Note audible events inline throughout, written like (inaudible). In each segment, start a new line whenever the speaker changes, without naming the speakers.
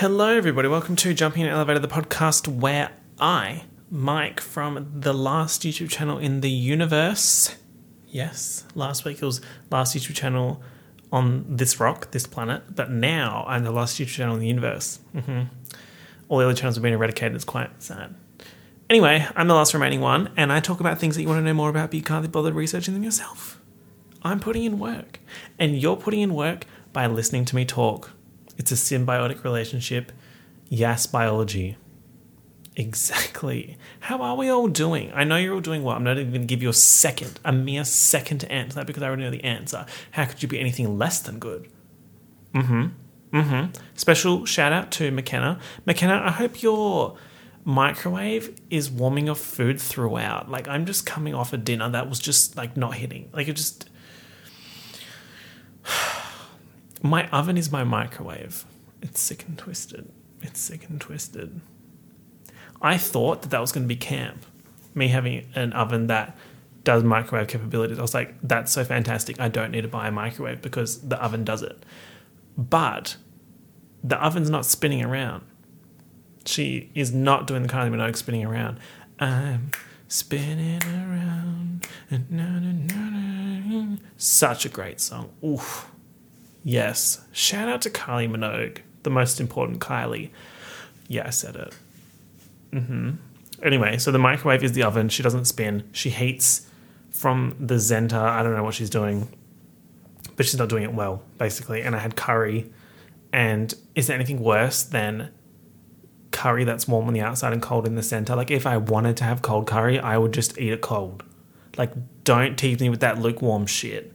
Hello, everybody. Welcome to Jumping in Elevator, the podcast where I, Mike from the last YouTube channel in the universe, yes, last week it was last YouTube channel on this rock, this planet, but now I'm the last YouTube channel in the universe. hmm All the other channels have been eradicated. It's quite sad. Anyway, I'm the last remaining one, and I talk about things that you want to know more about, but you can't be bothered researching them yourself. I'm putting in work, and you're putting in work by listening to me talk. It's a symbiotic relationship. Yes, biology. Exactly. How are we all doing? I know you're all doing well. I'm not even going to give you a second, a mere second to answer that because I already know the answer. How could you be anything less than good? Mm-hmm. Mm-hmm. Special shout out to McKenna. McKenna, I hope your microwave is warming your food throughout. Like I'm just coming off a dinner that was just like not hitting. Like it just (sighs) my oven is my microwave. It's sick and twisted. It's sick and twisted. I thought that that was going to be camp. Me having an oven that does microwave capabilities. I was like, that's so fantastic. I don't need to buy a microwave because the oven does it. But the oven's not spinning around. She is not doing the Kylie Minogue spinning around. I'm spinning around. Such a great song. Oof. Yes. Shout out to Kylie Minogue, the most important Kylie. Yeah, I said it. Mm-hmm. Anyway, so the microwave is the oven. She doesn't spin. She heats from the Zenta. I don't know what she's doing, but she's not doing it well, basically. And I had curry. And is there anything worse than curry that's warm on the outside and cold in the center? Like, if I wanted to have cold curry, I would just eat it cold. Like, don't tease me with that lukewarm shit.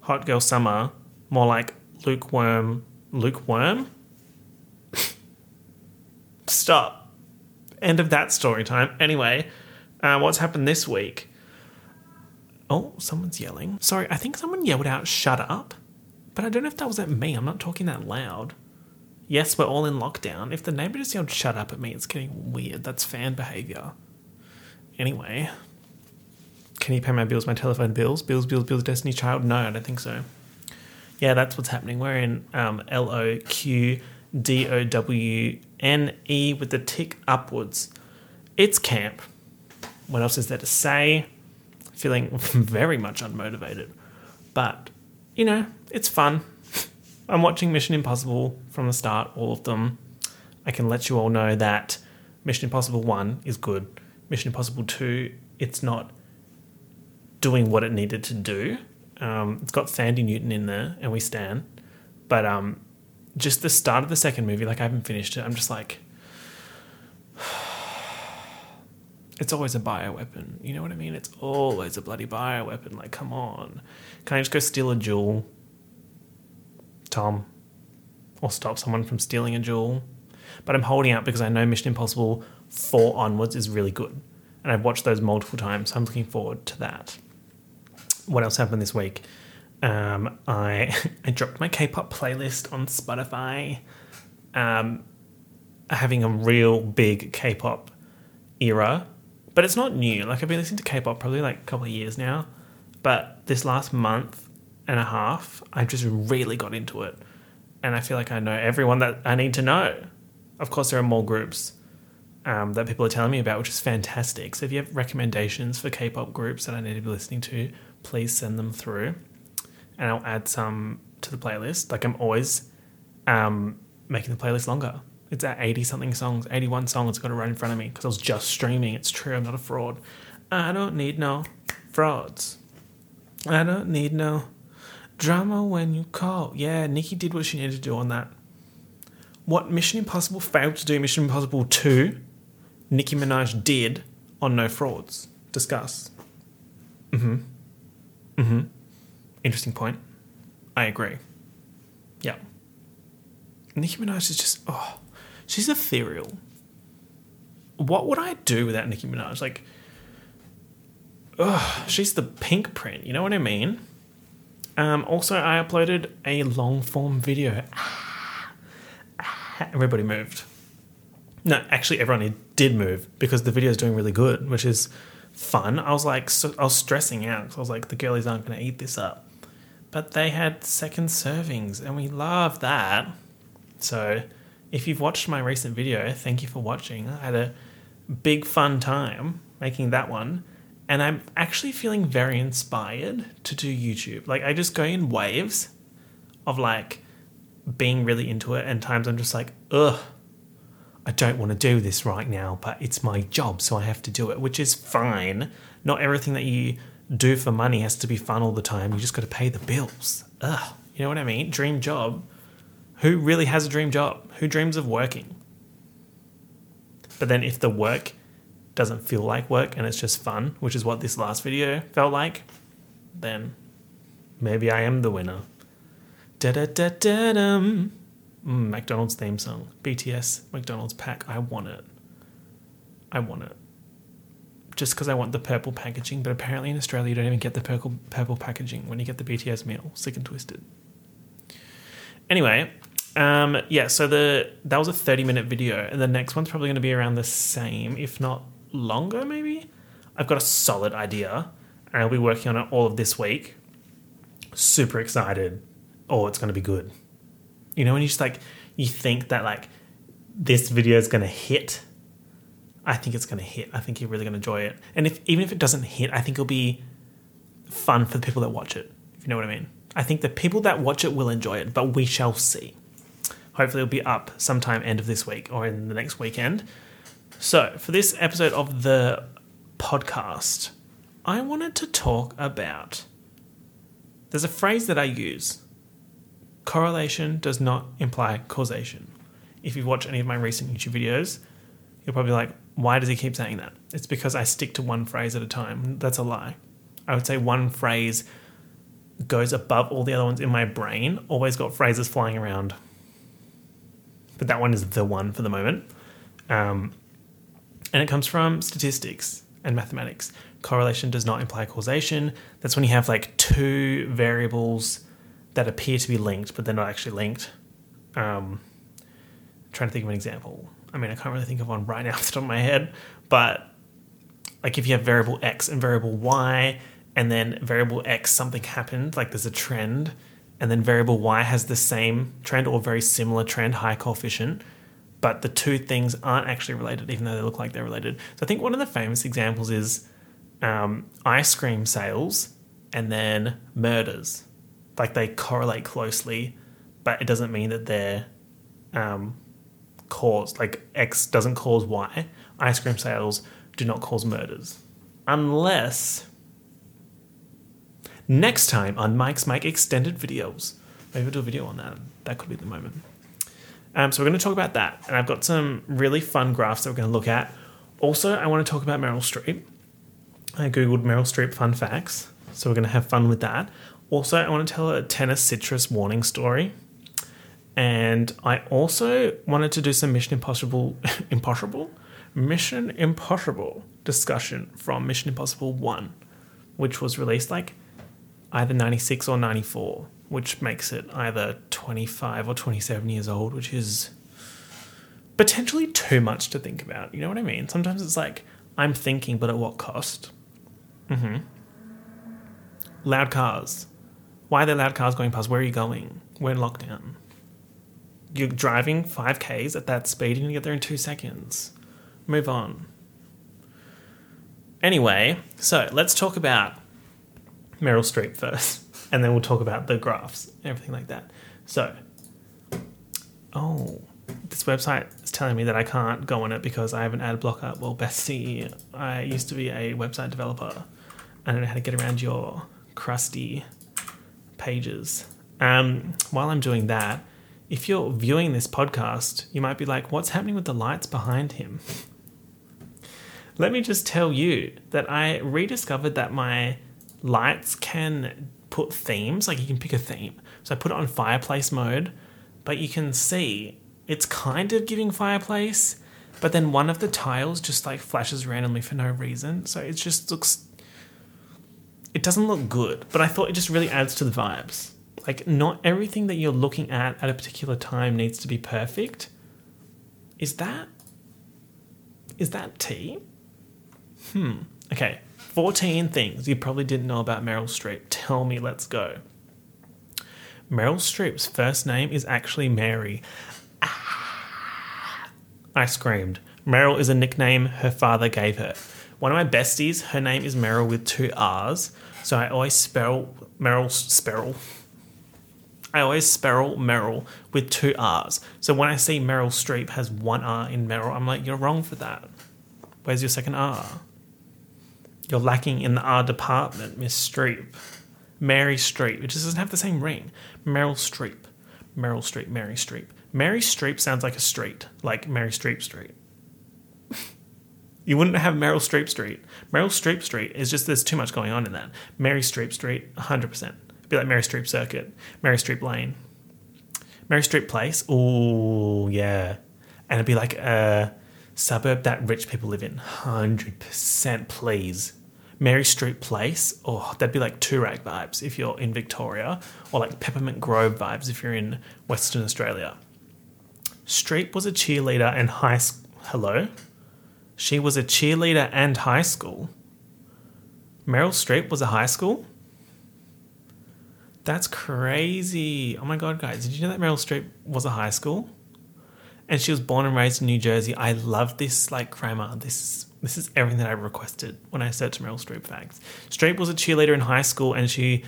Hot girl summer, more like lukewarm. Lukewarm? Stop. End of that story time. Anyway, uh, what's happened this week? Oh, someone's yelling. Sorry, I think someone yelled out, shut up. But I don't know if that was at me. I'm not talking that loud. Yes, we're all in lockdown. If the neighbor just yelled, shut up at me, it's getting weird. That's fan behavior. Anyway, can you pay my bills, my telephone bills? Bills, bills, bills, Destiny Child? No, I don't think so. Yeah, that's what's happening. We're in um, L O Q D O W N E with the tick upwards. It's camp. What else is there to say? Feeling (laughs) very much unmotivated. But, you know, it's fun. I'm watching Mission Impossible from the start, all of them. I can let you all know that Mission Impossible 1 is good. Mission Impossible 2, it's not doing what it needed to do. Um, it's got Thandie Newton in there, and we stand. But um, just the start of the second movie, like I haven't finished it. I'm just like, (sighs) it's always a bioweapon. You know what I mean? It's always a bloody bioweapon. Like, come on, can I just go steal a jewel, Tom, or stop someone from stealing a jewel? But I'm holding out because I know Mission Impossible Four onwards is really good, and I've watched those multiple times. So I'm looking forward to that. What else happened this week? Um, I (laughs) I dropped my K-pop playlist on Spotify. Um, having a real big K-pop era, but it's not new. Like I've been listening to K-pop probably like a couple of years now, but this last month and a half, I just really got into it, and I feel like I know everyone that I need to know. Of course, there are more groups um, that people are telling me about, which is fantastic. So if you have recommendations for K-pop groups that I need to be listening to, please send them through and I'll add some to the playlist. Like I'm always um, making the playlist longer. It's at 80 something songs, 81 songs. I've got to run in front of me because I was just streaming. It's true, I'm not a fraud. I don't need no frauds. I don't need no drama when you call. Yeah, Nikki did what she needed to do on that. What Mission Impossible failed to do, Mission Impossible 2, Nicki Minaj did on No Frauds. Discuss. Mm hmm. Mm hmm. Interesting point. I agree. Yeah. Nicki Minaj is just oh, she's ethereal. What would I do without Nicki Minaj? Like, oh, she's the Pinkprint. You know what I mean? Um, also, I uploaded a long form video. Everybody moved. No, actually, everyone did move because the video is doing really good, which is fun. I was like, so, I was stressing out. Because I was like, the girlies aren't going to eat this up but they had second servings, and we love that. So, if you've watched my recent video, thank you for watching. I had a big fun time making that one. And I'm actually feeling very inspired to do YouTube. Like, I just go in waves of like being really into it, and times I'm just like, ugh, I don't want to do this right now, but it's my job, so I have to do it, which is fine. Not everything that you do for money has to be fun all the time. You just got to pay the bills. Ugh, you know what I mean? Dream job. Who really has a dream job? Who dreams of working? But then if the work doesn't feel like work and it's just fun, which is what this last video felt like, then maybe I am the winner. Da da da da dum. Mm, McDonald's theme song. BTS McDonald's pack. I want it. I want it. Just because I want the purple packaging, but apparently in Australia you don't even get the purple purple packaging when you get the BTS meal. Sick and twisted. Anyway, um, yeah. So the that was a thirty minute video, and the next one's probably going to be around the same, if not longer. Maybe. I've got a solid idea, and I'll be working on it all of this week. Super excited oh, it's going to be good. You know, when you just like, you think that like this video is to hit, I think it's to hit. I think you're really to enjoy it. And if even if it doesn't hit, I think it'll be fun for the people that watch it, if you know what I mean. I think the people that watch it will enjoy it, but we shall see. Hopefully, it'll be up sometime end of this week or in the next weekend. So, for this episode of the podcast, I wanted to talk about. There's a phrase that I use correlation does not imply causation. If you've watched any of my recent YouTube videos, you're probably like, why does he keep saying that? It's because I stick to one phrase at a time. That's a lie. I would say one phrase goes above all the other ones in my brain, always got phrases flying around. But that one is the one for the moment. Um, and it comes from statistics and mathematics. Correlation does not imply causation. That's when you have like two variables that appear to be linked, but they're not actually linked. Um, trying to think of an example. I mean, I can't really think of one right now (laughs) off the top of my head, but like if you have variable x and variable y, and then variable x something happened, like there's a trend, and then variable y has the same trend or very similar trend, high coefficient, but the two things aren't actually related, even though they look like they're related. So I think one of the famous examples is um, ice cream sales and then murders like they correlate closely, but it doesn't mean that they're um, caused. Like X doesn't cause Y. Ice cream sales do not cause murders, unless next time on Mike's Mike extended videos. Maybe we'll do a video on that. That could be the moment. Um, so we're going to talk about that, and I've got some really fun graphs that we're going to look at. Also, I want to talk about Meryl Streep. I googled Meryl Streep fun facts, so we're going to have fun with that. Also, I want to tell a tennis citrus warning story. And I also wanted to do some Mission Impossible (laughs) Impossible? Mission Impossible discussion from Mission Impossible 1, which was released like either 96 or 94, which makes it either 25 or 27 years old, which is potentially too much to think about. You know what I mean? Sometimes it's like, I'm thinking, but at what cost? Hmm. Loud cars. Why are there loud cars going past? Where are you going? We're in lockdown. You're driving 5Ks at that speed and you get there in two seconds. Move on. Anyway, so let's talk about Meryl Streep first, (laughs) and then we'll talk about the graphs, everything like that. So, oh, this website is telling me that I can't go on it because I have an ad blocker. Well, Bessie, I used to be a website developer. I don't know how to get around your crusty pages. Um, while I'm doing that, if you're viewing this podcast, you might be like, what's happening with the lights behind him? Let me just tell you that I rediscovered that my lights can put themes, like you can pick a theme. So I put it on fireplace mode, but you can see it's kind of giving fireplace, but then one of the tiles just like flashes randomly for no reason. So it just looks it doesn't look good, but I thought it just really adds to the vibes. Like, not everything that you're looking at at a particular time needs to be perfect. Is that. Is that tea? Hmm. Okay. 14 things you probably didn't know about Meryl Streep. Tell me, let's go. Meryl Streep's first name is actually Mary. Ah. I screamed. Meryl is a nickname her father gave her. One of my besties, her name is Meryl with two R's, so I always spell Meryl spell. I always spell Meryl with two R's. So when I see Meryl Streep has one R in Meryl, I'm like, you're wrong for that. Where's your second R? You're lacking in the R department, Miss Streep. Mary Streep. It just doesn't have the same ring. Meryl Streep. Meryl Streep. Mary Streep. Mary Streep sounds like a street, like Mary Streep Street. You wouldn't have Meryl Streep Street. Meryl Streep Street is just there's too much going on in that. Mary Streep Street, 100%. It'd be like Mary Streep Circuit, Mary Streep Lane, Mary Streep Place. Oh yeah, and it'd be like a suburb that rich people live in. 100%, please. Mary Street Place, oh, that'd be like Toorak vibes if you're in Victoria, or like Peppermint Grove vibes if you're in Western Australia. Streep was a cheerleader and high school. Hello? She was a cheerleader and high school. Meryl Streep was a high school? That's crazy. Oh my god, guys, did you know that Meryl Streep was a high school? And she was born and raised in New Jersey. I love this like grammar. This this is everything that I requested when I searched Meryl Streep facts. Streep was a cheerleader in high school and she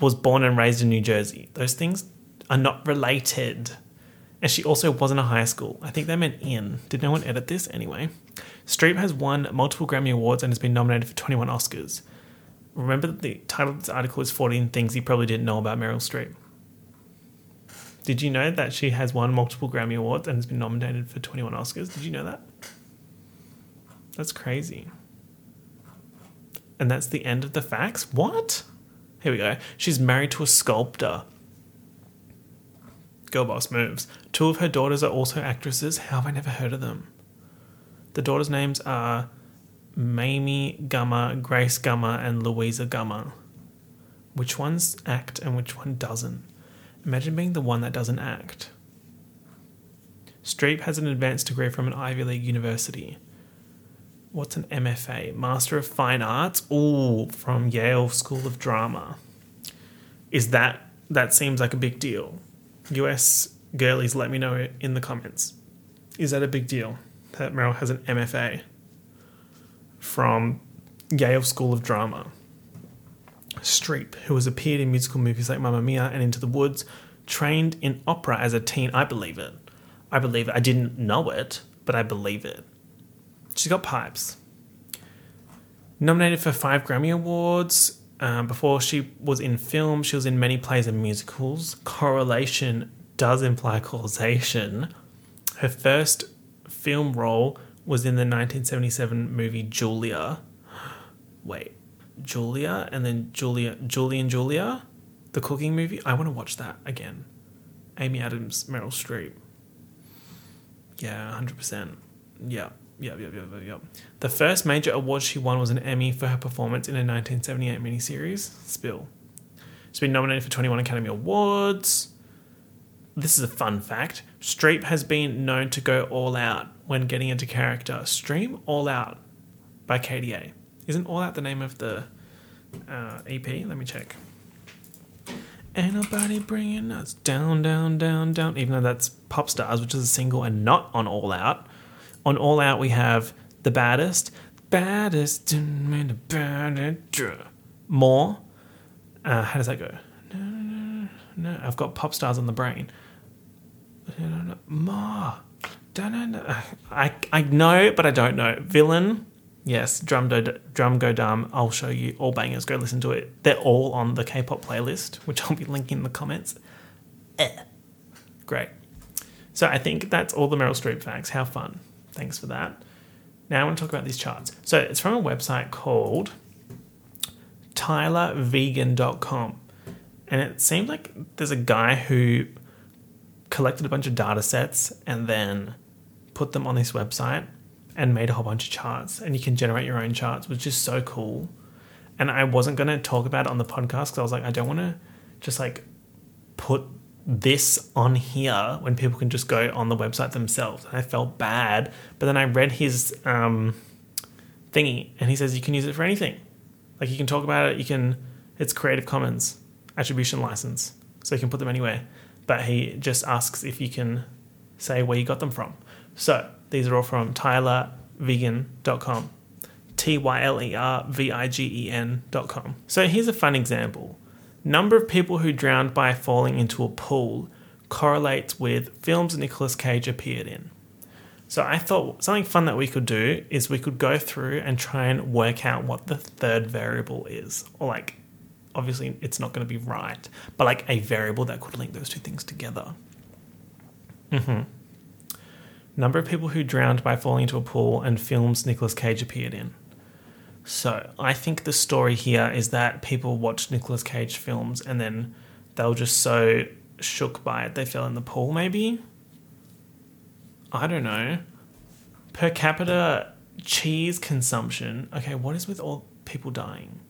was born and raised in New Jersey. Those things are not related. And she also wasn't a high school. I think they meant in. Did no one edit this? Anyway. Streep has won multiple Grammy Awards and has been nominated for 21 Oscars. Remember that the title of this article is 14 Things You Probably Didn't Know About Meryl Streep. Did you know that she has won multiple Grammy Awards and has been nominated for 21 Oscars? Did you know that? That's crazy. And that's the end of the facts? What? Here we go. She's married to a sculptor. Girl boss moves. Two of her daughters are also actresses. How have I never heard of them? The daughters' names are Mamie Gummer, Grace Gummer, and Louisa Gummer. Which ones act and which one doesn't? Imagine being the one that doesn't act. Streep has an advanced degree from an Ivy League university. What's an MFA? Master of Fine Arts? Ooh, from Yale School of Drama. Is that that seems like a big deal? US girlies, let me know in the comments. Is that a big deal that Meryl has an MFA from Yale School of Drama? Streep, who has appeared in musical movies like Mamma Mia and Into the Woods, trained in opera as a teen. I believe it. I believe it. I didn't know it, but I believe it. She's got pipes. Nominated for five Grammy Awards. Um, before she was in film, she was in many plays and musicals. Correlation does imply causation. Her first film role was in the 1977 movie Julia. Wait, Julia and then Julia, Julie and Julia, the cooking movie. I want to watch that again. Amy Adams, Meryl Streep. Yeah, hundred percent. Yeah, yeah, yeah, yeah, yeah. The first major award she won was an Emmy for her performance in a 1978 miniseries, Spill. She's been nominated for 21 Academy Awards. This is a fun fact. Streep has been known to go all out when getting into character. Stream All Out by K/DA. Isn't All Out the name of the uh, EP? Let me check. Ain't nobody bringing us down, down, down, down. Even though that's Pop Stars, which is a single and not on All Out. On All Out, we have The Baddest. Baddest. More. Uh, how does that go? No, no, no, no. I've got Pop Stars on the brain. More. I, I know, but I don't know. Villain. Yes, Drum, Do, Drum Go Dumb. I'll show you all bangers. Go listen to it. They're all on the K pop playlist, which I'll be linking in the comments. Eh. Great. So I think that's all the Meryl Streep facts. How fun. Thanks for that. Now I want to talk about these charts. So it's from a website called tylervigen.com. And it seems like there's a guy who collected a bunch of data sets and then put them on this website and made a whole bunch of charts. And you can generate your own charts, which is so cool. And I wasn't going to talk about it on the podcast because I was like, I don't want to just like put this on here when people can just go on the website themselves. And I felt bad, but then I read his um, thingy, and he says you can use it for anything. Like you can talk about it. You can. It's Creative Commons attribution license, so you can put them anywhere. But he just asks if you can say where you got them from. So these are all from tylervigen.com. T Y L E R V I G E N.com. So here's a fun example. Number of people who drowned by falling into a pool correlates with films Nicolas Cage appeared in. So I thought something fun that we could do is we could go through and try and work out what the third variable is. Or like obviously it's not going to be right, but like a variable that could link those two things together. Mm-hmm. Number of people who drowned by falling into a pool and films Nicolas Cage appeared in. So I think the story here is that people watch Nicolas Cage films and then they were just so shook by it they fell in the pool, maybe? I don't know. Per capita cheese consumption. Okay, what is with all people dying?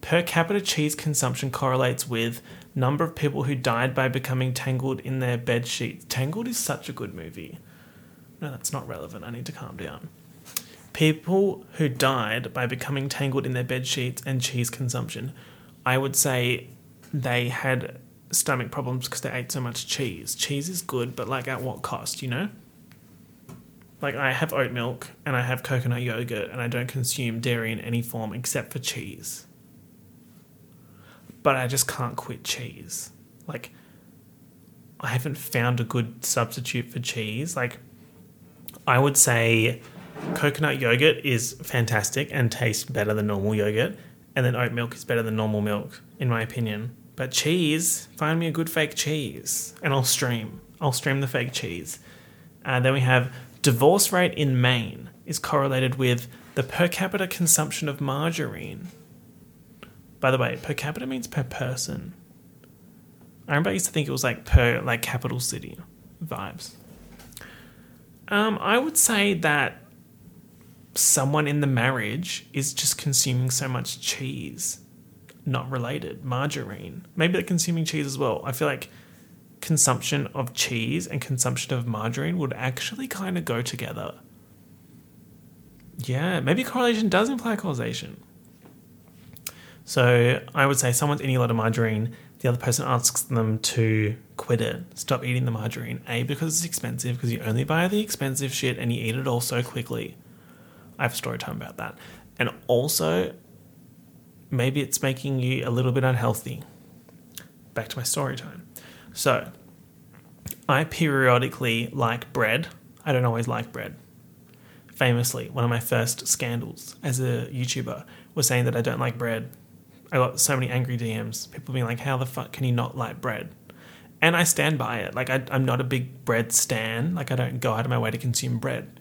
Per capita cheese consumption correlates with number of people who died by becoming tangled in their bed sheets. Tangled is such a good movie. No, that's not relevant. I need to calm down. People who died by becoming tangled in their bed sheets and cheese consumption. I would say they had stomach problems because they ate so much cheese. Cheese is good, but like at what cost, you know? Like I have oat milk and I have coconut yogurt and I don't consume dairy in any form except for cheese. But I just can't quit cheese. Like I haven't found a good substitute for cheese. Like I would say coconut yogurt is fantastic and tastes better than normal yogurt, and then oat milk is better than normal milk, in my opinion. But cheese, find me a good fake cheese, and I'll stream. I'll stream the fake cheese. And then we have divorce rate in Maine is correlated with the per capita consumption of margarine. By the way, per capita means per person. I remember I used to think it was like per like capital city vibes. Um, I would say that someone in the marriage is just consuming so much cheese. Not related. Margarine. Maybe they're consuming cheese as well. I feel like consumption of cheese and consumption of margarine would actually kind of go together. Yeah, maybe correlation does imply causation. So I would say someone's eating a lot of margarine, the other person asks them to quit it, stop eating the margarine. A, because it's expensive, because you only buy the expensive shit and you eat it all so quickly. I have a story time about that. And also, maybe it's making you a little bit unhealthy. Back to my story time. So, I periodically like bread. I don't always like bread. Famously, one of my first scandals as a YouTuber was saying that I don't like bread. I got so many angry DMs. People being like, "How the fuck can you not like bread?" And I stand by it. Like I, I'm not a big bread stan. Like I don't go out of my way to consume bread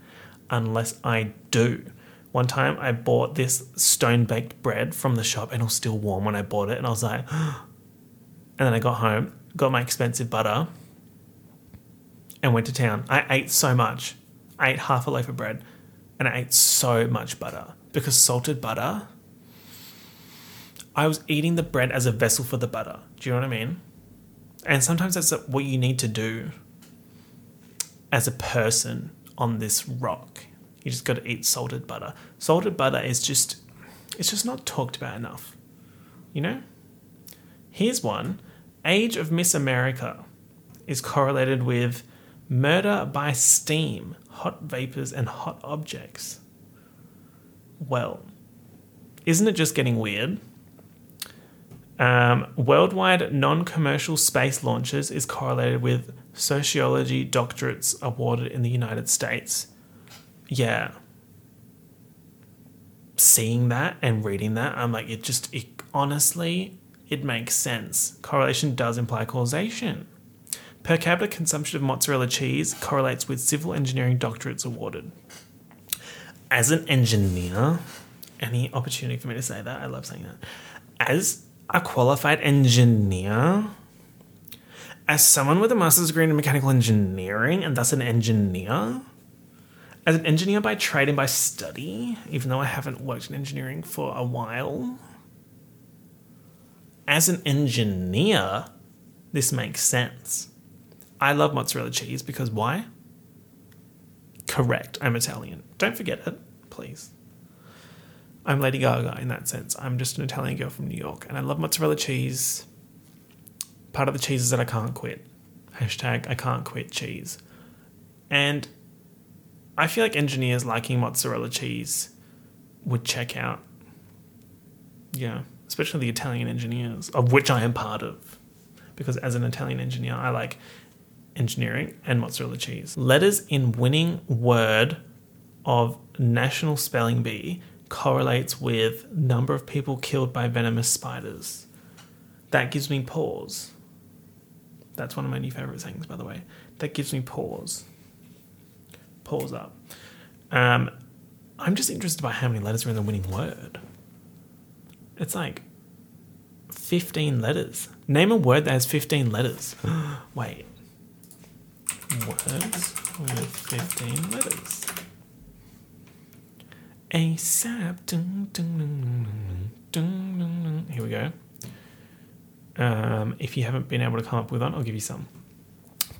unless I do. One time I bought this stone baked bread from the shop and it was still warm when I bought it. And I was like, (gasps) and then I got home, got my expensive butter, and went to town. I ate so much. I ate half a loaf of bread and I ate so much butter because salted butter, I was eating the bread as a vessel for the butter. Do you know what I mean? And sometimes that's what you need to do as a person on this rock. You just got to eat salted butter. Salted butter is just, it's just not talked about enough. You know? Here's one Age of Miss America is correlated with murder by steam, hot vapors, and hot objects. Well, isn't it just getting weird? Um, worldwide non commercial space launches is correlated with sociology doctorates awarded in the United States. Yeah. Seeing that and reading that, I'm like, it just, it, honestly, it makes sense. Correlation does imply causation. Per capita consumption of mozzarella cheese correlates with civil engineering doctorates awarded. As an engineer, any opportunity for me to say that, I love saying that. As a qualified engineer, as someone with a master's degree in mechanical engineering and thus an engineer, as an engineer by trade and by study, even though I haven't worked in engineering for a while, as an engineer, this makes sense. I love mozzarella cheese because why? Correct, I'm Italian. Don't forget it, please. I'm Lady Gaga in that sense. I'm just an Italian girl from New York, and I love mozzarella cheese. Part of the cheese is that I can't quit. Hashtag I can't quit cheese. And I feel like engineers liking mozzarella cheese would check out. Yeah, especially the Italian engineers, of which I am part of. Because as an Italian engineer, I like engineering and mozzarella cheese. Letters in winning word of National Spelling Bee correlates with number of people killed by venomous spiders. That gives me pause. That's one of my new favorite things, by the way. That gives me pause. Pause up. Um, I'm just interested by how many letters are in the winning word. It's like 15 letters. Name a word that has 15 letters. (gasps) Wait. Words with 15 letters. ASAP. Here we go. Um, if you haven't been able to come up with one, I'll give you some.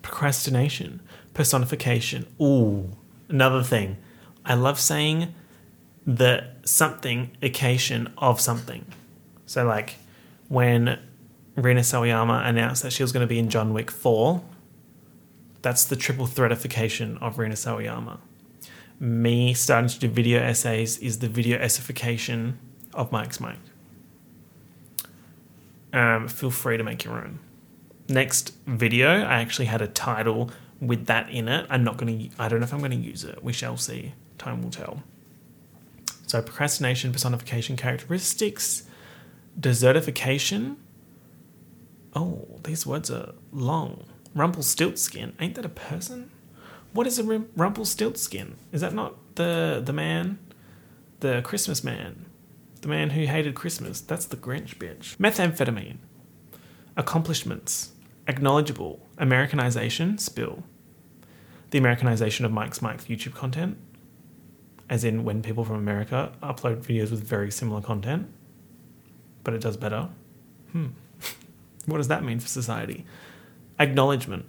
Procrastination, personification. Ooh, another thing. I love saying the something occasion of something. So, like when Rina Sawayama announced that she was going to be in John Wick 4, that's the triple threatification of Rina Sawayama. Me starting to do video essays is the video essification of Mike's Mike. Um, feel free to make your own. Next video, I actually had a title with that in it. I'm not going to, I don't know if I'm going to use it. We shall see. Time will tell. So, procrastination, personification, characteristics, desertification. Oh, these words are long. Rumpelstiltskin. Ain't that a person? What is a Rumpelstiltskin? Is that not the the man, the Christmas man, the man who hated Christmas? That's the Grinch bitch. Methamphetamine. Accomplishments. Acknowledgeable. Americanization. Spill. The Americanization of Mike's Mike's YouTube content. As in when people from America upload videos with very similar content, but it does better. Hmm. (laughs) what does that mean for society? Acknowledgement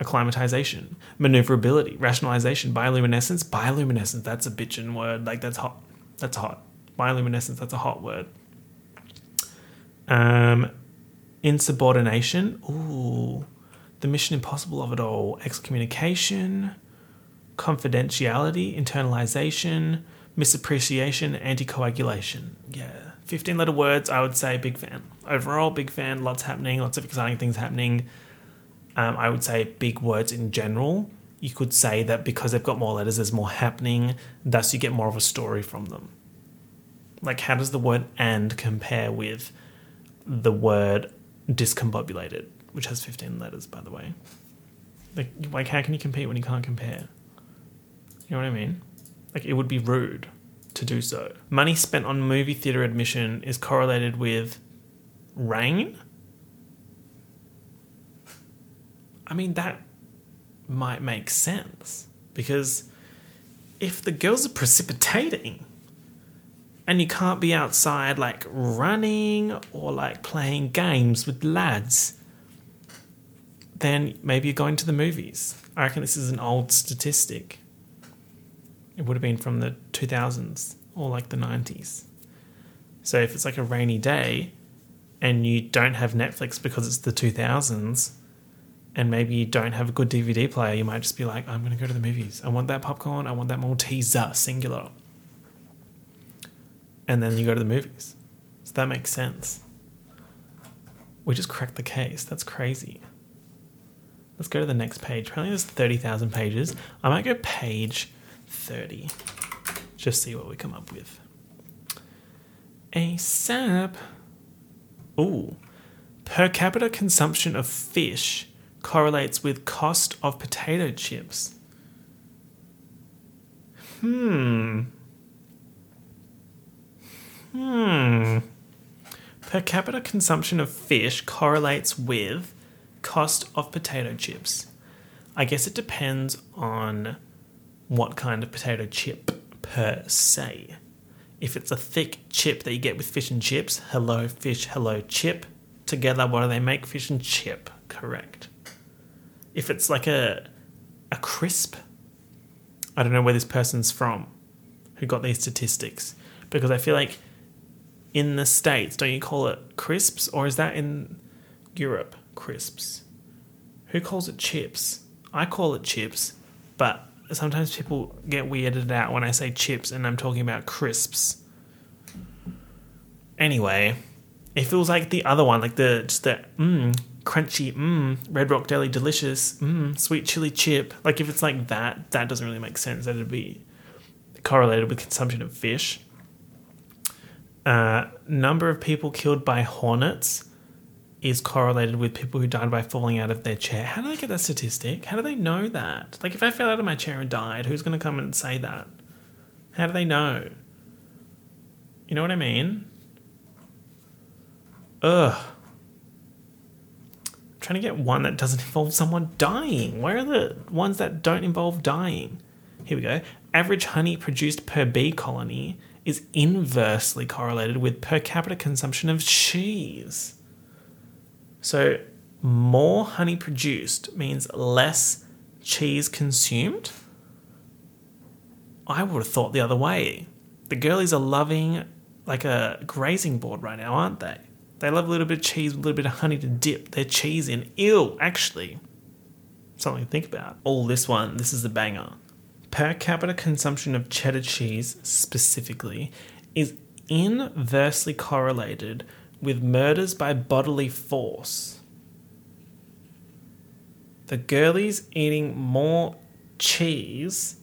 acclimatization, maneuverability, rationalization, bioluminescence. Bioluminescence, that's a bitchin' word. Like, that's hot. That's hot. Bioluminescence, that's a hot word. Um, insubordination. Ooh, the mission impossible of it all. Excommunication, confidentiality, internalization, misappreciation, anticoagulation. Yeah. 15 letter words, I would say big fan. Overall, big fan. Lots happening, lots of exciting things happening um, I would say big words in general. You could say that because they've got more letters, there's more happening, thus you get more of a story from them. Like, how does the word and compare with the word discombobulated, which has 15 letters, by the way? Like, like, how can you compete when you can't compare? You know what I mean? Like, it would be rude to do so. Money spent on movie theatre admission is correlated with rain I mean, that might make sense because if the girls are precipitating and you can't be outside like running or like playing games with lads, then maybe you're going to the movies. I reckon this is an old statistic. It would have been from the 2000s or like the 90s. So if it's like a rainy day and you don't have Netflix because it's the 2000s, and maybe you don't have a good DVD player, you might just be like, I'm going to go to the movies. I want that popcorn. I want that Malteser, singular. And then you go to the movies. So that makes sense. We just cracked the case. That's crazy. Let's go to the next page. Apparently, there's 30,000 pages. I might go page 30. Just see what we come up with. ASAP. Ooh. Per capita consumption of fish correlates with cost of potato chips. Hmm. Hmm. Per capita consumption of fish correlates with cost of potato chips. I guess it depends on what kind of potato chip per se. If it's a thick chip that you get with fish and chips, hello fish, hello chip, together what do they make? Fish and chip, correct if it's like a a crisp, I don't know where this person's from who got these statistics because I feel like in the states don't you call it crisps or is that in Europe crisps? Who calls it chips? I call it chips, but sometimes people get weirded out when I say chips and I'm talking about crisps. Anyway, it feels like the other one, like the just the mmm crunchy mmm Red Rock Deli delicious mmm sweet chili chip. Like if it's like that, that doesn't really make sense. That it'd be correlated with consumption of fish. Uh, number of people killed by hornets is correlated with people who died by falling out of their chair. How do they get that statistic? How do they know that? Like, if I fell out of my chair and died, who's going to come and say that? How do they know? You know what I mean? Ugh. I'm trying to get one that doesn't involve someone dying. Where are the ones that don't involve dying? Here we go. Average honey produced per bee colony is inversely correlated with per capita consumption of cheese. So, more honey produced means less cheese consumed. I would have thought the other way. The girlies are loving like a grazing board right now, aren't they? They love a little bit of cheese, a little bit of honey to dip their cheese in. Ew, actually. Something to think about. All this one, this is the banger. Per capita consumption of cheddar cheese specifically is inversely correlated with murders by bodily force. The girlies eating more cheese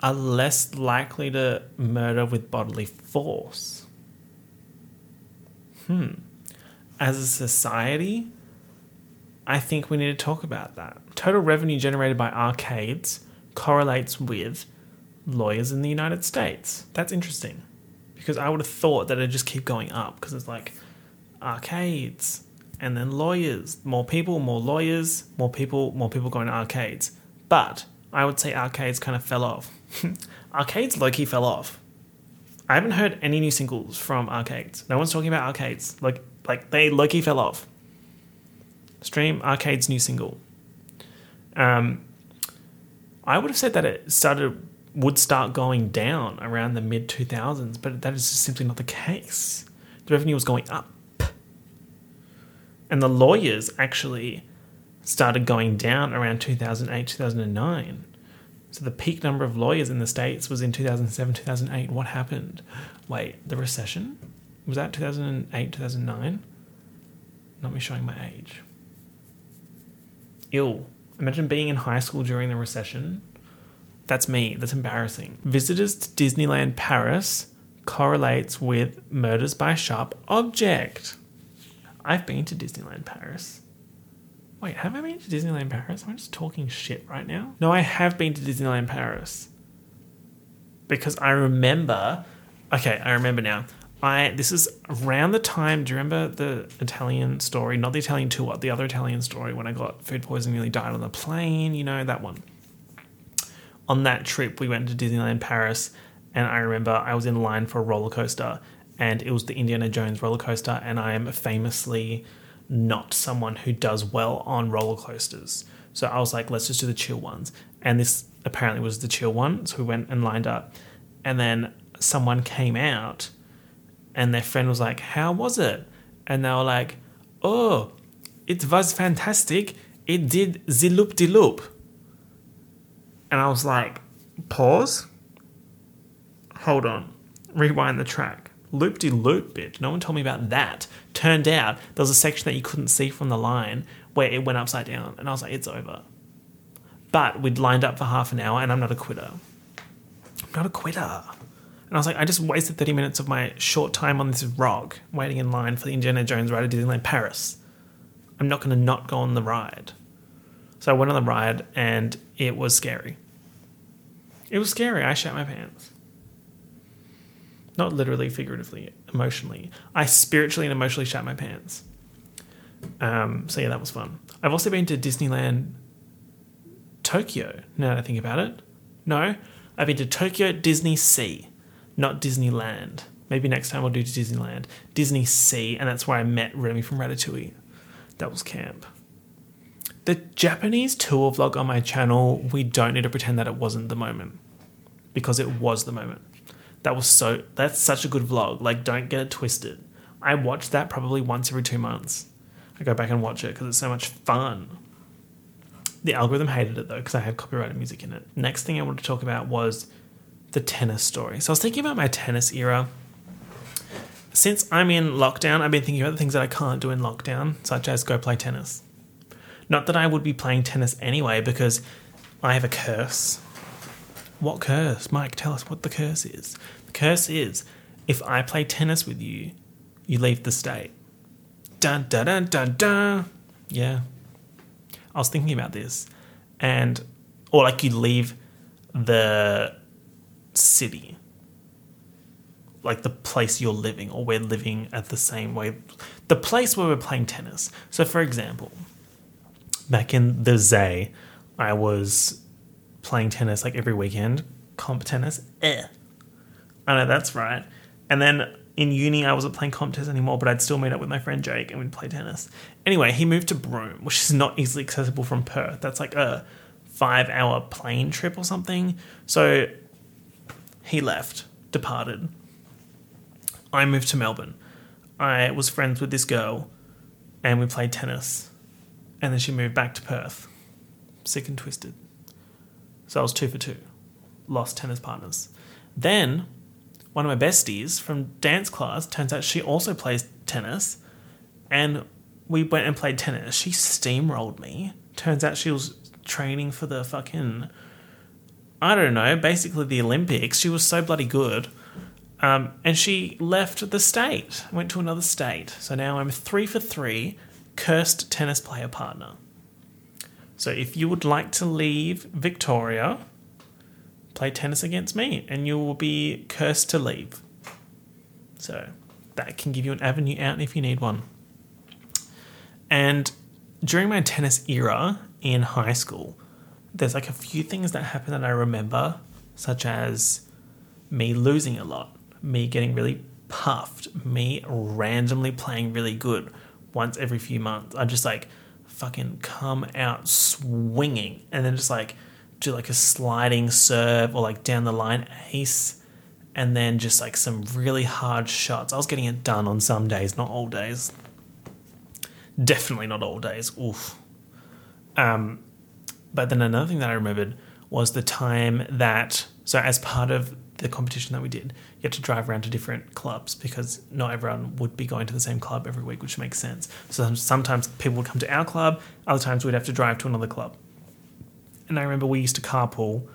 are less likely to murder with bodily force. Hmm. As a society, I think we need to talk about that. Total revenue generated by arcades correlates with lawyers in the United States. That's interesting because I would have thought that it'd just keep going up because it's like arcades and then lawyers, more people, more lawyers, more people, more people going to arcades. But I would say arcades kind of fell off. (laughs) arcades low key fell off. I haven't heard any new singles from arcades. No one's talking about arcades. Like like they low key fell off. Stream arcades new single. Um, I would have said that it started would start going down around the mid 2000s, but that is simply not the case. The revenue was going up. And the lawyers actually started going down around 2008, 2009. So the peak number of lawyers in the States was in 2007, 2008. What happened? Wait, the recession? Was that 2008, 2009? Not me showing my age. Ill. Imagine being in high school during the recession. That's me. That's embarrassing. Visitors to Disneyland Paris correlates with murders by sharp object. I've been to Disneyland Paris. Wait, have I been to Disneyland Paris? Am I just talking shit right now? No, I have been to Disneyland Paris. Because I remember. Okay, I remember now. I this is around the time. Do you remember the Italian story? Not the Italian tour, the other Italian story when I got food poisoning, nearly died on the plane. You know that one. On that trip, we went to Disneyland Paris, and I remember I was in line for a roller coaster, and it was the Indiana Jones roller coaster, and I am famously not someone who does well on roller coasters. So I was like, let's just do the chill ones. And this apparently was the chill one. So we went and lined up. And then someone came out and their friend was like, How was it? And they were like, Oh, it was fantastic. It did the loop de loop. And I was like, Pause. Hold on. Rewind the track. Loop de loop, bit. No one told me about that. Turned out there was a section that you couldn't see from the line where it went upside down. And I was like, It's over. But we'd lined up for half an hour and I'm not a quitter. I'm not a quitter. And I was like, I just wasted 30 minutes of my short time on this rock waiting in line for the Indiana Jones ride at Disneyland Paris. I'm not going to not go on the ride. So I went on the ride and it was scary. It was scary. I shat my pants. Not literally, figuratively, emotionally. I spiritually and emotionally shat my pants. Um, so yeah, that was fun. I've also been to Disneyland Tokyo, now that I think about it. No, I've been to Tokyo Disney Sea not Disneyland. Maybe next time we'll do Disneyland. Disney Sea, and that's where I met Remy from Ratatouille. That was camp. The Japanese tour vlog on my channel, we don't need to pretend that it wasn't the moment. Because it was the moment. That was so, that's such a good vlog. Like, don't get it twisted. I watch that probably once every two months. I go back and watch it because it's so much fun. The algorithm hated it though because I had copyrighted music in it. Next thing I wanted to talk about was the tennis story. So I was thinking about my tennis era. Since I'm in lockdown, I've been thinking about the things that I can't do in lockdown, such as go play tennis. Not that I would be playing tennis anyway, because I have a curse. What curse? Mike, tell us what the curse is. The curse is if I play tennis with you, you leave the state. Dun dun dun dun dun. Yeah. I was thinking about this. And, or like you leave the city. Like the place you're living, or we're living at the same way. The place where we're playing tennis. So, for example, back in the Zay, I was playing tennis like every weekend, comp tennis. Eh. I know that's right. And then in uni, I wasn't playing comp tennis anymore, but I'd still meet up with my friend Jake and we'd play tennis. Anyway, he moved to Broome, which is not easily accessible from Perth. That's like a five hour plane trip or something. So he left, departed. I moved to Melbourne. I was friends with this girl and we played tennis. And then she moved back to Perth. Sick and twisted. So I was two for two. Lost tennis partners. Then one of my besties from dance class turns out she also plays tennis. And we went and played tennis. She steamrolled me. Turns out she was training for the fucking I don't know, basically the Olympics. She was so bloody good. Um, and she left the state, went to another state. So now I'm three for three, cursed tennis player partner. So if you would like to leave Victoria, play tennis against me, and you will be cursed to leave. So that can give you an avenue out if you need one. And during my tennis era in high school, there's like a few things that happen that I remember, such as me losing a lot, me getting really puffed, me randomly playing really good once every few months. I just like fucking come out swinging and then just like do like a sliding serve or like down the line ace and then just like some really hard shots. I was getting it done on some days, not all days. Definitely not all days. Oof. Um, but then another thing that I remembered was the time that, so as part of the competition that we did, you had to drive around to different clubs because not everyone would be going to the same club every week, which makes sense. So sometimes people would come to our club, other times we'd have to drive to another club. And I remember we used to carpool,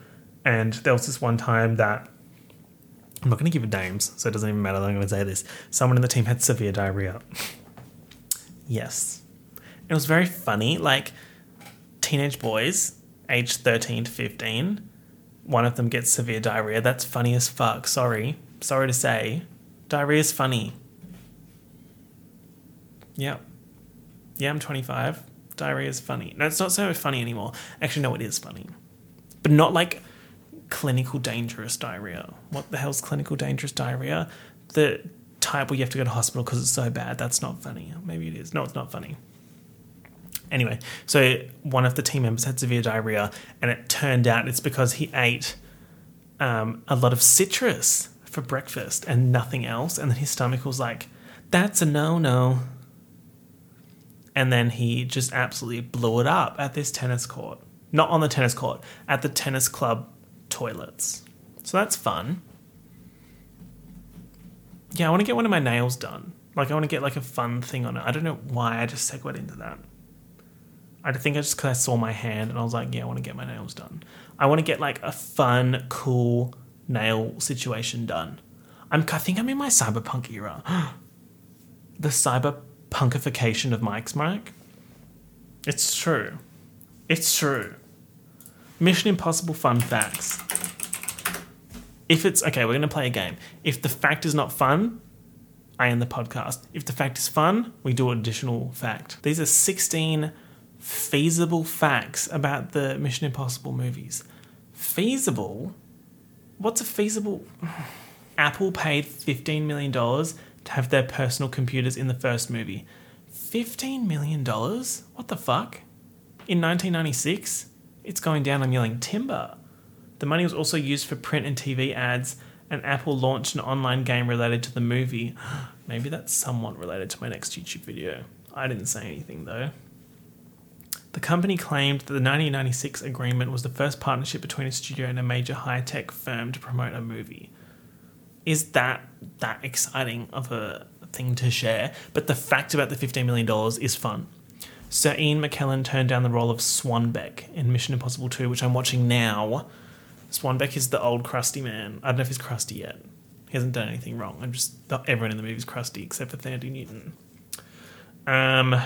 and there was this one time that I'm not going to give it names, so it doesn't even matter that I'm going to say this. Someone in the team had severe diarrhea. (laughs) yes. It was very funny. Like, teenage boys, aged 13 to 15, one of them gets severe diarrhea. That's funny as fuck. Sorry. Sorry to say. Diarrhea is funny. Yep. Yeah, I'm 25. Diarrhea is funny. No, it's not so funny anymore. Actually, no, it is funny. But not like clinical dangerous diarrhea. What the hell's clinical dangerous diarrhea? The type where you have to go to hospital because it's so bad. That's not funny. Maybe it is. No, it's not funny. Anyway, so one of the team members had severe diarrhea, and it turned out it's because he ate um, a lot of citrus for breakfast and nothing else. And then his stomach was like, that's a no no. And then he just absolutely blew it up at this tennis court. Not on the tennis court, at the tennis club toilets. So that's fun. Yeah, I want to get one of my nails done. Like, I want to get like a fun thing on it. I don't know why I just segued into that. I think I just because I saw my hand and I was like, yeah, I want to get my nails done. I want to get like a fun, cool nail situation done. I'm, I think I'm in my cyberpunk era. (gasps) the cyberpunkification of Mike's mic. It's true. It's true. Mission Impossible fun facts. If it's okay, we're going to play a game. If the fact is not fun, I end the podcast. If the fact is fun, we do an additional fact. These are 16 feasible facts about the Mission Impossible movies. Feasible? What's a feasible? (sighs) Apple paid $15 million to have their personal computers in the first movie. $15 million? What the fuck? In 1996? It's going down I'm yelling timber. The money was also used for print and TV ads, and Apple launched an online game related to the movie. (gasps) Maybe that's somewhat related to my next YouTube video. I didn't say anything though. The company claimed that the 1996 agreement was the first partnership between a studio and a major high tech firm to promote a movie. Is that that exciting of a thing to share? But the fact about the $15 million is fun. Sir Ian McKellen turned down the role of Swanbeck in Mission Impossible 2, which I'm watching now. Swanbeck is the old crusty man. I don't know if he's crusty yet. He hasn't done anything wrong. I'm just everyone in the movie is crusty except for Thandie Newton. Um,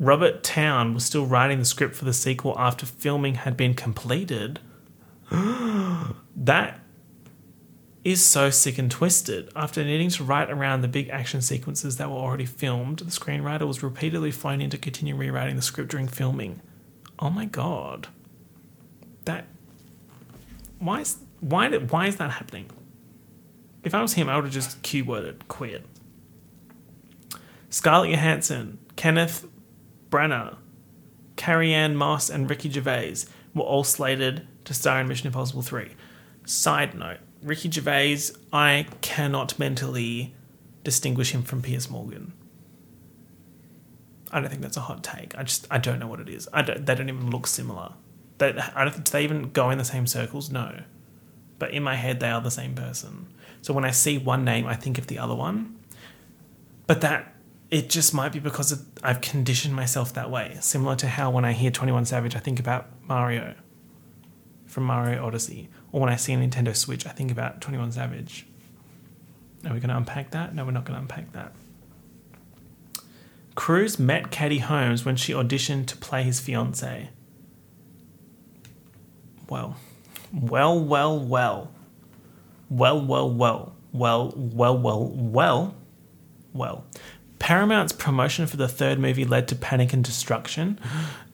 Robert Towne was still writing the script for the sequel after filming had been completed. (gasps) that is so sick and twisted. After needing to write around the big action sequences that were already filmed, the screenwriter was repeatedly flown in to continue rewriting the script during filming. Oh my god. That why is why did, why is that happening? If I was him, I would have just keyworded quit. Scarlett Johansson, Kenneth Branagh, Carrie Ann Moss, and Ricky Gervais were all slated to star in Mission Impossible 3. Side note Ricky Gervais, I cannot mentally distinguish him from Piers Morgan. I don't think that's a hot take. I just I don't know what it is. I don't, they don't even look similar. They, I don't, do they even go in the same circles? No. But in my head, they are the same person. So when I see one name, I think of the other one. But that it just might be because of, I've conditioned myself that way. Similar to how when I hear 21 Savage, I think about Mario from Mario Odyssey. Or when I see a Nintendo Switch, I think about 21 Savage. Are we going to unpack that? No, we're not going to unpack that. Cruise met Katie Holmes when she auditioned to play his fiance. Well, well, well, well. Well, well, well. Well, well, well, well. Well. Paramount's promotion for the third movie led to panic and destruction.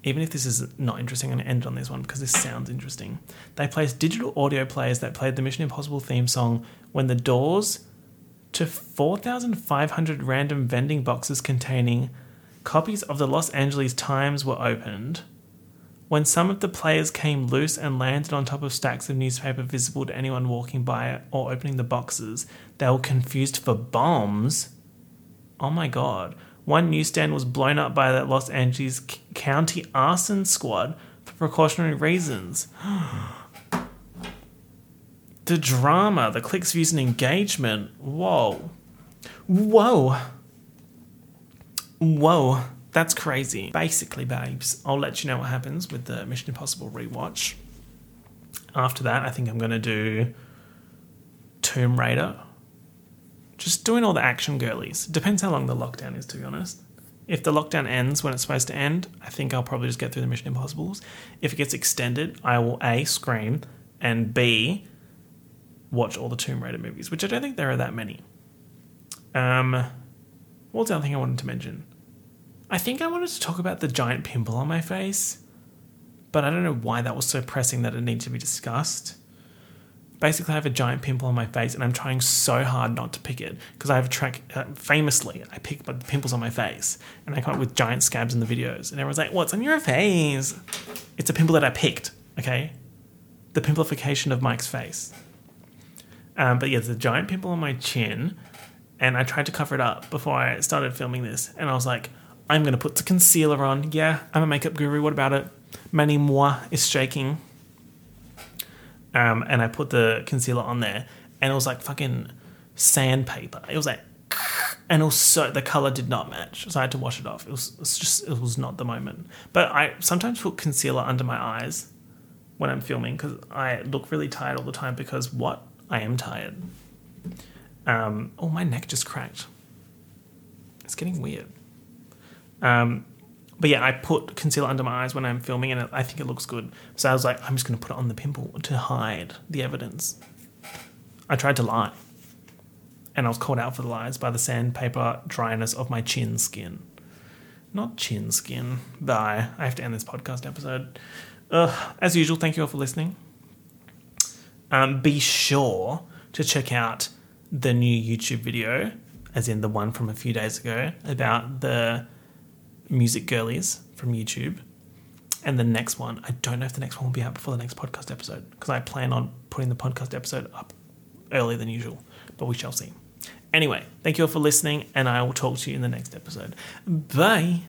Even if this is not interesting, I'm going to end on this one because this sounds interesting. They placed digital audio players that played the Mission Impossible theme song when the doors to 4,500 random vending boxes containing copies of the Los Angeles Times were opened. When some of the players came loose and landed on top of stacks of newspaper visible to anyone walking by or opening the boxes, they were confused for bombs Oh my god. One newsstand was blown up by the Los Angeles County Arson Squad for precautionary reasons. (gasps) the drama, the clicks, views, and engagement. Whoa. Whoa. Whoa. That's crazy. Basically, babes, I'll let you know what happens with the Mission Impossible rewatch. After that, I think I'm going to do Tomb Raider just doing all the action girlies. Depends how long the lockdown is, to be honest. If the lockdown ends when it's supposed to end, I think I'll probably just get through the Mission Impossibles. If it gets extended, I will A, scream, and B, watch all the Tomb Raider movies, which I don't think there are that many. Um, what was the other thing I wanted to mention? I think I wanted to talk about the giant pimple on my face, but I don't know why that was so pressing that it needed to be discussed basically I have a giant pimple on my face and I'm trying so hard not to pick it because I have a track uh, famously I pick the pimples on my face and I come up with giant scabs in the videos and everyone's like what's on your face? It's a pimple that I picked okay? The pimplification of Mike's face. Um, but yeah there's a giant pimple on my chin and I tried to cover it up before I started filming this and I was like I'm to put the concealer on. Yeah I'm a makeup guru what about it? Manny MUA is shaking um, and I put the concealer on there, and it was like fucking sandpaper. It was like, (laughs) and also the color did not match, so I had to wash it off. It was, it was just it was not the moment. But I sometimes put concealer under my eyes when I'm filming because I look really tired all the time. Because what I am tired. Um, oh, my neck just cracked. It's getting weird. Um, but yeah, I put concealer under my eyes when I'm filming, and I think it looks good. So I was like, I'm just going to put it on the pimple to hide the evidence. I tried to lie, and I was called out for the lies by the sandpaper dryness of my chin skin. Not chin skin. Bye. I have to end this podcast episode. As usual, thank you all for listening. Um, be sure to check out the new YouTube video, as in the one from a few days ago, about the music girlies from YouTube. And the next one, I don't know if the next one will be out before the next podcast episode because I plan on putting the podcast episode up earlier than usual, but we shall see. Anyway, thank you all for listening, and I will talk to you in the next episode. Bye.